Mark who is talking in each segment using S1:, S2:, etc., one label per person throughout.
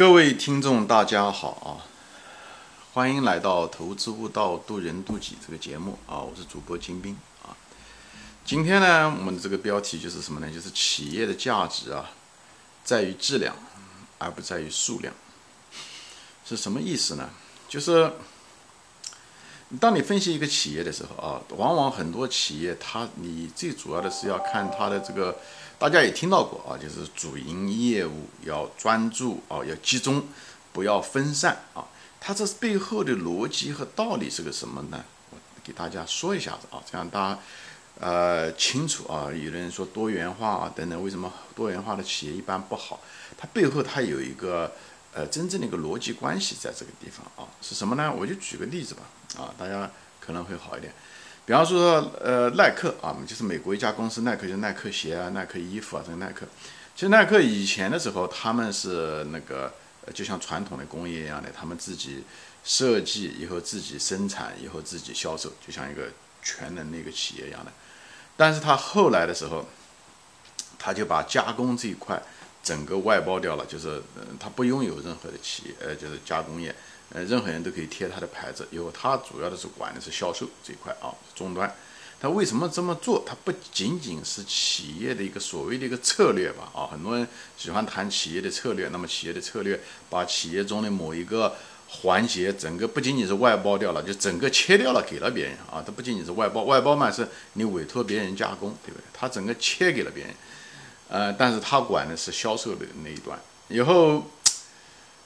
S1: 各位听众，大家好啊！欢迎来到《投资悟道，渡人渡己》这个节目啊！我是主播金兵啊。今天呢，我们的这个标题就是什么呢？就是企业的价值啊，在于质量，而不在于数量。是什么意思呢？就是当你分析一个企业的时候啊，往往很多企业它，你最主要的是要看它的这个。大家也听到过啊，就是主营业务要专注啊，要集中，不要分散啊。它这背后的逻辑和道理是个什么呢？我给大家说一下子啊，这样大家呃清楚啊。有的人说多元化啊等等，为什么多元化的企业一般不好？它背后它有一个呃真正的一个逻辑关系在这个地方啊，是什么呢？我就举个例子吧啊，大家可能会好一点。比方说，呃，耐克啊，就是美国一家公司，耐克就是耐克鞋啊，耐克衣服啊，这个耐克。其实耐克以前的时候，他们是那个，就像传统的工业一样的，他们自己设计以后自己生产以后自己销售，就像一个全能的一个企业一样的。但是他后来的时候，他就把加工这一块整个外包掉了，就是他不拥有任何的企业，呃，就是加工业。呃，任何人都可以贴他的牌子，因为他主要的是管的是销售这一块啊，终端。他为什么这么做？他不仅仅是企业的一个所谓的一个策略吧？啊，很多人喜欢谈企业的策略。那么企业的策略，把企业中的某一个环节，整个不仅仅是外包掉了，就整个切掉了，给了别人啊。它不仅仅是外包，外包嘛是你委托别人加工，对不对？他整个切给了别人，呃，但是他管的是销售的那一端，以后。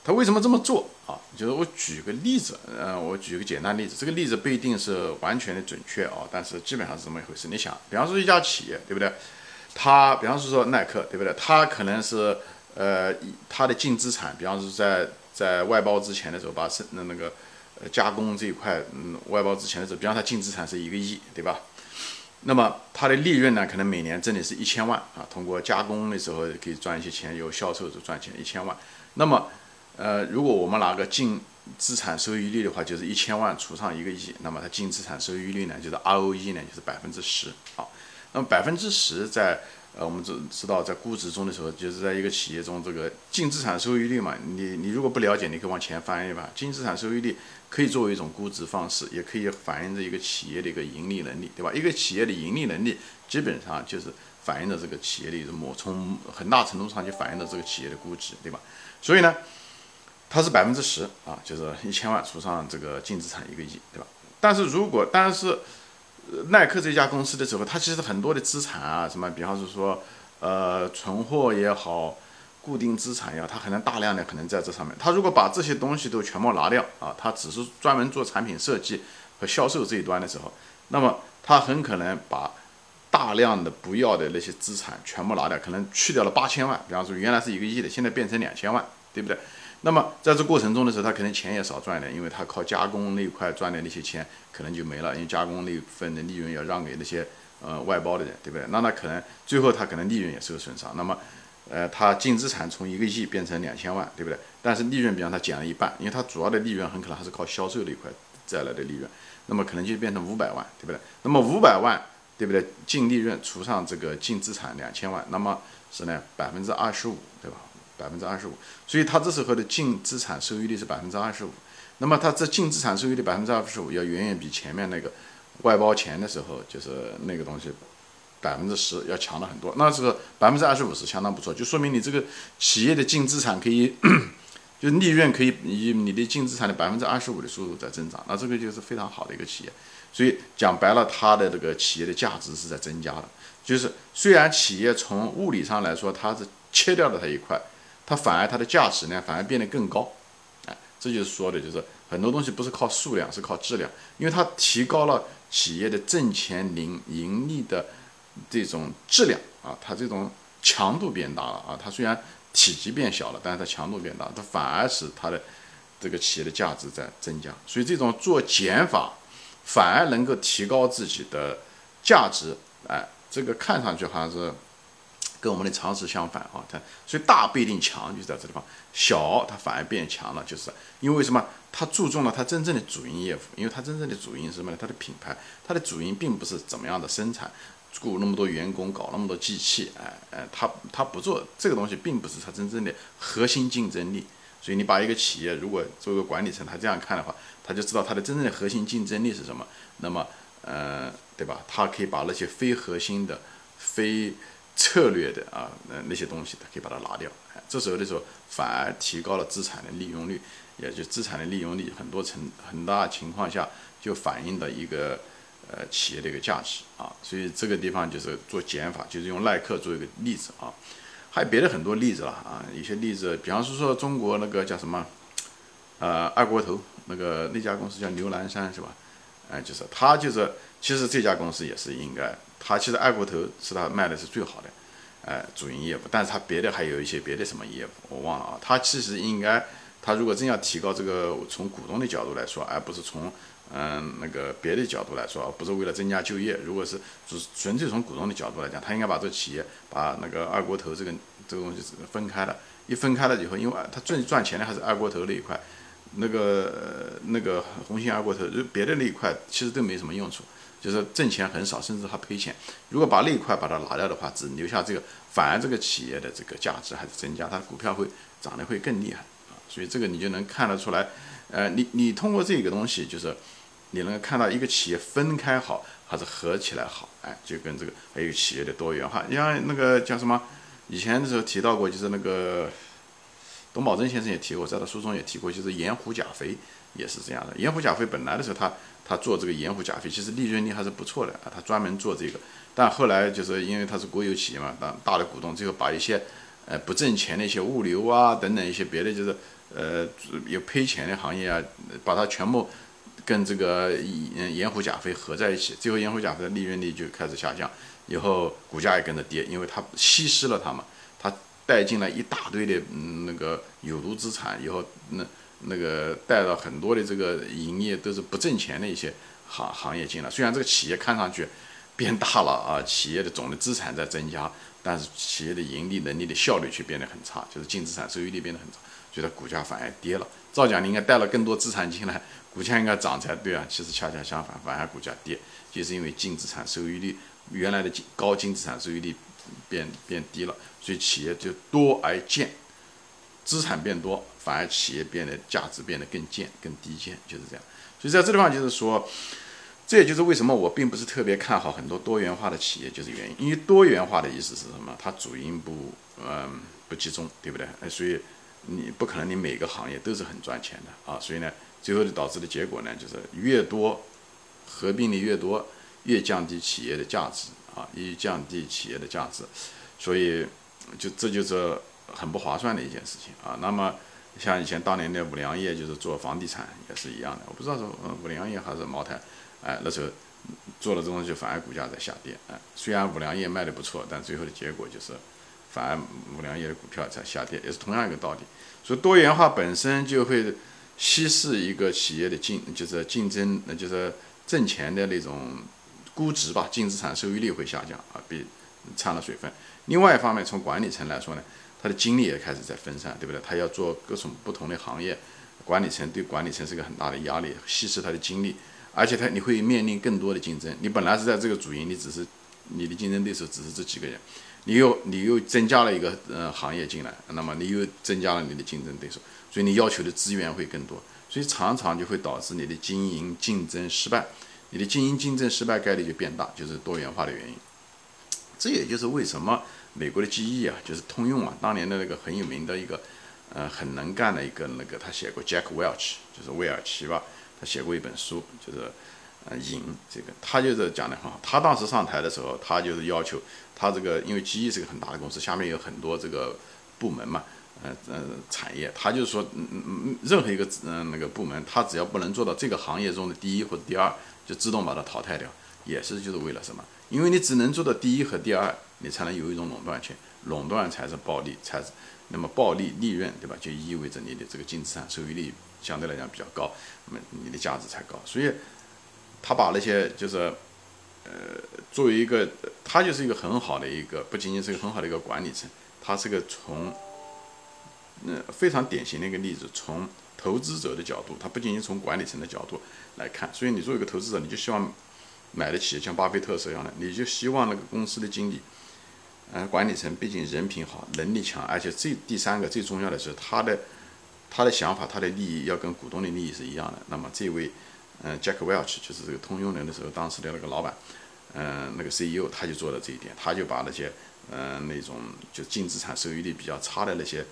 S1: 他为什么这么做啊？就是我举个例子，呃，我举个简单例子，这个例子不一定是完全的准确啊，但是基本上是这么一回事。你想，比方说一家企业，对不对？他，比方说说耐克，对不对？他可能是，呃，他的净资产，比方说在在外包之前的时候，把生那那个加工这一块，嗯，外包之前的时候，比方他净资产是一个亿，对吧？那么它的利润呢，可能每年挣的是一千万啊，通过加工的时候可以赚一些钱，由销售就赚钱一千万，那么。呃，如果我们拿个净资产收益率的话，就是一千万除上一个亿，那么它净资产收益率呢，就是 ROE 呢，就是百分之十。啊，那么百分之十在呃，我们知知道在估值中的时候，就是在一个企业中这个净资产收益率嘛，你你如果不了解，你可以往前翻一翻，净资产收益率可以作为一种估值方式，也可以反映着一个企业的一个盈利能力，对吧？一个企业的盈利能力基本上就是反映着这个企业的一种，从很大程度上就反映着这个企业的估值，对吧？所以呢。它是百分之十啊，就是一千万除上这个净资产一个亿，对吧？但是如果但是耐克这家公司的时候，它其实很多的资产啊，什么，比方是说呃存货也好，固定资产也好，它可能大量的可能在这上面。它如果把这些东西都全部拿掉啊，它只是专门做产品设计和销售这一端的时候，那么它很可能把大量的不要的那些资产全部拿掉，可能去掉了八千万。比方说原来是一个亿的，现在变成两千万，对不对？那么在这过程中的时候，他可能钱也少赚点，因为他靠加工那块赚的那些钱可能就没了，因为加工那份的利润要让给那些呃外包的人，对不对？那他可能最后他可能利润也受损伤。那么，呃，他净资产从一个亿变成两千万，对不对？但是利润比方他减了一半，因为他主要的利润很可能还是靠销售那一块带来的利润，那么可能就变成五百万，对不对？那么五百万，对不对？净利润除上这个净资产两千万，那么是呢百分之二十五，百分之二十五，所以它这时候的净资产收益率是百分之二十五。那么它这净资产收益率百分之二十五，要远远比前面那个外包钱的时候，就是那个东西百分之十要强了很多。那时候百分之二十五是相当不错，就说明你这个企业的净资产可以，就利润可以以你的净资产的百分之二十五的速度在增长。那这个就是非常好的一个企业。所以讲白了，它的这个企业的价值是在增加的。就是虽然企业从物理上来说，它是切掉了它一块。它反而它的价值呢，反而变得更高，哎，这就是说的，就是很多东西不是靠数量，是靠质量，因为它提高了企业的挣钱、盈盈利的这种质量啊，它这种强度变大了啊，它虽然体积变小了，但是它强度变大，它反而使它的这个企业的价值在增加，所以这种做减法反而能够提高自己的价值，哎，这个看上去好像是。跟我们的常识相反啊，它所以大不一定强，就在这地方，小它反而变强了，就是因为什么？它注重了它真正的主营业务，因为它真正的主营是什么呢？它的品牌，它的主营并不是怎么样的生产，雇那么多员工，搞那么多机器，哎哎，它它不做这个东西，并不是它真正的核心竞争力。所以你把一个企业如果作为管理层，他这样看的话，他就知道它的真正的核心竞争力是什么。那么，呃，对吧？他可以把那些非核心的、非策略的啊，那那些东西，它可以把它拿掉。这时候的时候，反而提高了资产的利用率，也就资产的利用率很多层很大情况下就反映的一个呃企业的一个价值啊。所以这个地方就是做减法，就是用耐克做一个例子啊。还有别的很多例子了啊，一些例子，比方说说中国那个叫什么，呃，二锅头那个那家公司叫牛栏山是吧？哎，就是他就是，其实这家公司也是应该，他其实二锅头是他卖的是最好的，哎，主营业务，但是他别的还有一些别的什么业务我忘了啊，他其实应该，他如果真要提高这个从股东的角度来说，而不是从。嗯，那个别的角度来说，不是为了增加就业。如果是只纯粹从股东的角度来讲，他应该把这企业把那个二锅头这个这个东西分开了。一分开了以后，因为他最赚钱的还是二锅头那一块，那个那个红星二锅头，别的那一块其实都没什么用处，就是挣钱很少，甚至还赔钱。如果把那一块把它拿掉的话，只留下这个，反而这个企业的这个价值还是增加，它的股票会涨得会更厉害啊。所以这个你就能看得出来。呃，你你通过这个东西，就是你能看到一个企业分开好还是合起来好，哎，就跟这个还有企业的多元化。你像那个叫什么，以前的时候提到过，就是那个董宝珍先生也提过，在他书中也提过，就是盐湖钾肥也是这样的。盐湖钾肥本来的时候，它他做这个盐湖钾肥，其实利润率还是不错的啊，他专门做这个。但后来就是因为他是国有企业嘛，当大的股东，最后把一些呃不挣钱的一些物流啊等等一些别的就是。呃，有赔钱的行业啊，把它全部跟这个盐盐湖钾肥合在一起，最后盐湖钾肥的利润率就开始下降，以后股价也跟着跌，因为它稀释了它嘛，它带进了一大堆的那个有毒资产，以后那那个带到很多的这个营业都是不挣钱的一些行行业进来，虽然这个企业看上去变大了啊，企业的总的资产在增加，但是企业的盈利能力的效率却变得很差，就是净资产收益率变得很差。觉得股价反而跌了，照讲你应该带了更多资产进来，股价应该涨才对啊。其实恰恰相反，反而股价跌，就是因为净资产收益率原来的高净资产收益率变变低了，所以企业就多而贱，资产变多，反而企业变得价值变得更贱、更低贱，就是这样。所以在这地方就是说，这也就是为什么我并不是特别看好很多多元化的企业，就是原因。因为多元化的意思是什么？它主营不嗯不集中，对不对？哎，所以。你不可能，你每个行业都是很赚钱的啊，所以呢，最后导致的结果呢，就是越多合并的越多，越降低企业的价值啊，越降低企业的价值，所以就这就是很不划算的一件事情啊。那么像以前当年的五粮液，就是做房地产也是一样的，我不知道是五粮液还是茅台，哎，那时候做了这东西，反而股价在下跌，哎，虽然五粮液卖的不错，但最后的结果就是。反而五粮液的股票在下跌，也是同样一个道理。所以多元化本身就会稀释一个企业的竞，就是竞争，那就是挣钱的那种估值吧，净资产收益率会下降啊，比掺了水分。另外一方面，从管理层来说呢，他的精力也开始在分散，对不对？他要做各种不同的行业，管理层对管理层是个很大的压力，稀释他的精力，而且他你会面临更多的竞争。你本来是在这个主营，你只是你的竞争对手只是这几个人。你又你又增加了一个呃行业进来，那么你又增加了你的竞争对手，所以你要求的资源会更多，所以常常就会导致你的经营竞争失败，你的经营竞争失败概率就变大，就是多元化的原因。这也就是为什么美国的 GE 啊，就是通用啊，当年的那个很有名的一个呃很能干的一个那个他写过 Jack Welch，就是威尔奇吧，他写过一本书，就是呃赢这个，他就是讲的很好，他当时上台的时候，他就是要求。他这个因为 GE 是个很大的公司，下面有很多这个部门嘛，呃呃产业，他就是说，嗯嗯任何一个嗯那个部门，他只要不能做到这个行业中的第一或者第二，就自动把它淘汰掉，也是就是为了什么？因为你只能做到第一和第二，你才能有一种垄断权，垄断才是暴利，才是那么暴利利润，对吧？就意味着你的这个净资产收益率相对来讲比较高，那么你的价值才高。所以，他把那些就是。呃，作为一个，他就是一个很好的一个，不仅仅是一个很好的一个管理层，他是个从，嗯，非常典型的一个例子。从投资者的角度，他不仅仅从管理层的角度来看，所以你作为一个投资者，你就希望买得起像巴菲特这样的，你就希望那个公司的经理，嗯，管理层毕竟人品好，能力强，而且最第三个最重要的是他的。他的想法、他的利益要跟股东的利益是一样的。那么这位，嗯，Jack Welch 就是这个通用人的时候当时的那个老板，嗯，那个 CEO 他就做了这一点，他就把那些，嗯，那种就净资产收益率比较差的那些，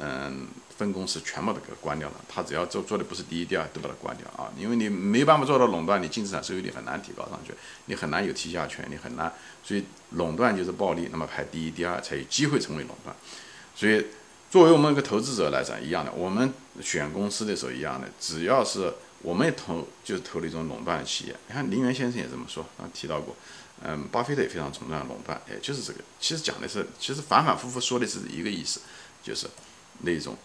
S1: 嗯，分公司全部都给关掉了。他只要做做的不是第一、第二，都把它关掉啊，因为你没办法做到垄断，你净资产收益率很难提高上去，你很难有提价权，你很难，所以垄断就是暴利，那么排第一、第二才有机会成为垄断，所以。作为我们一个投资者来讲，一样的，我们选公司的时候一样的，只要是我们也投就是投了一种垄断的企业。你看林园先生也这么说，啊提到过，嗯，巴菲特也非常崇尚垄断，哎，就是这个。其实讲的是，其实反反复复说的是一个意思，就是那种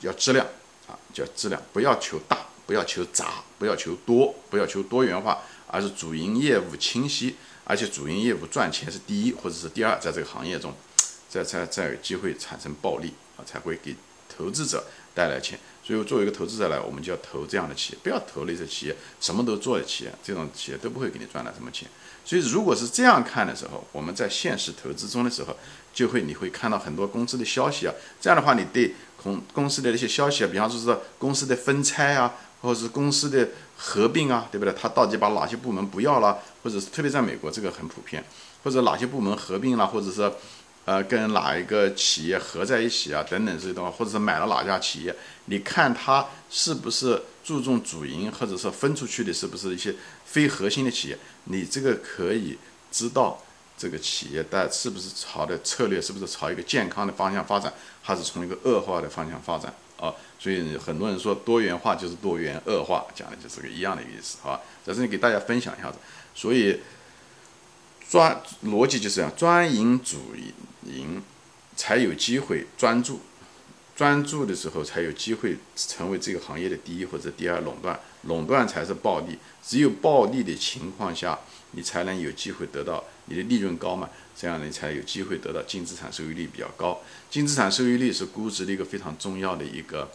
S1: 要质量啊，叫质量，不要求大，不要求杂，不要求多，不要求多元化，而是主营业务清晰，而且主营业务赚钱是第一或者是第二，在这个行业中，在才再有机会产生暴利啊。才会给投资者带来钱，所以作为一个投资者来，我们就要投这样的企业，不要投那些企业什么都做的企业，这种企业都不会给你赚来什么钱。所以如果是这样看的时候，我们在现实投资中的时候，就会你会看到很多公司的消息啊，这样的话，你对公公司的那些消息啊，比方说是公司的分拆啊，或者是公司的合并啊，对不对？他到底把哪些部门不要了，或者是特别在美国这个很普遍，或者哪些部门合并了，或者是。呃，跟哪一个企业合在一起啊？等等这些东西，或者是买了哪家企业？你看它是不是注重主营，或者是分出去的，是不是一些非核心的企业？你这个可以知道这个企业带是不是朝的策略，是不是朝一个健康的方向发展，还是从一个恶化的方向发展啊？所以很多人说多元化就是多元恶化，讲的就是个一样的意思，好吧？在这里给大家分享一下子，所以。专逻辑就是这样，专营主营才有机会专注，专注的时候才有机会成为这个行业的第一或者第二垄断，垄断才是暴利。只有暴利的情况下，你才能有机会得到你的利润高嘛，这样你才有机会得到净资产收益率比较高。净资产收益率是估值的一个非常重要的一个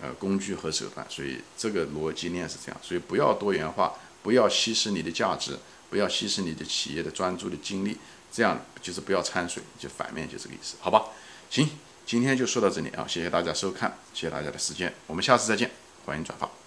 S1: 呃工具和手段，所以这个逻辑链是这样，所以不要多元化，不要稀释你的价值。不要稀释你的企业的专注的精力，这样就是不要掺水，就反面就这个意思，好吧？行，今天就说到这里啊，谢谢大家收看，谢谢大家的时间，我们下次再见，欢迎转发。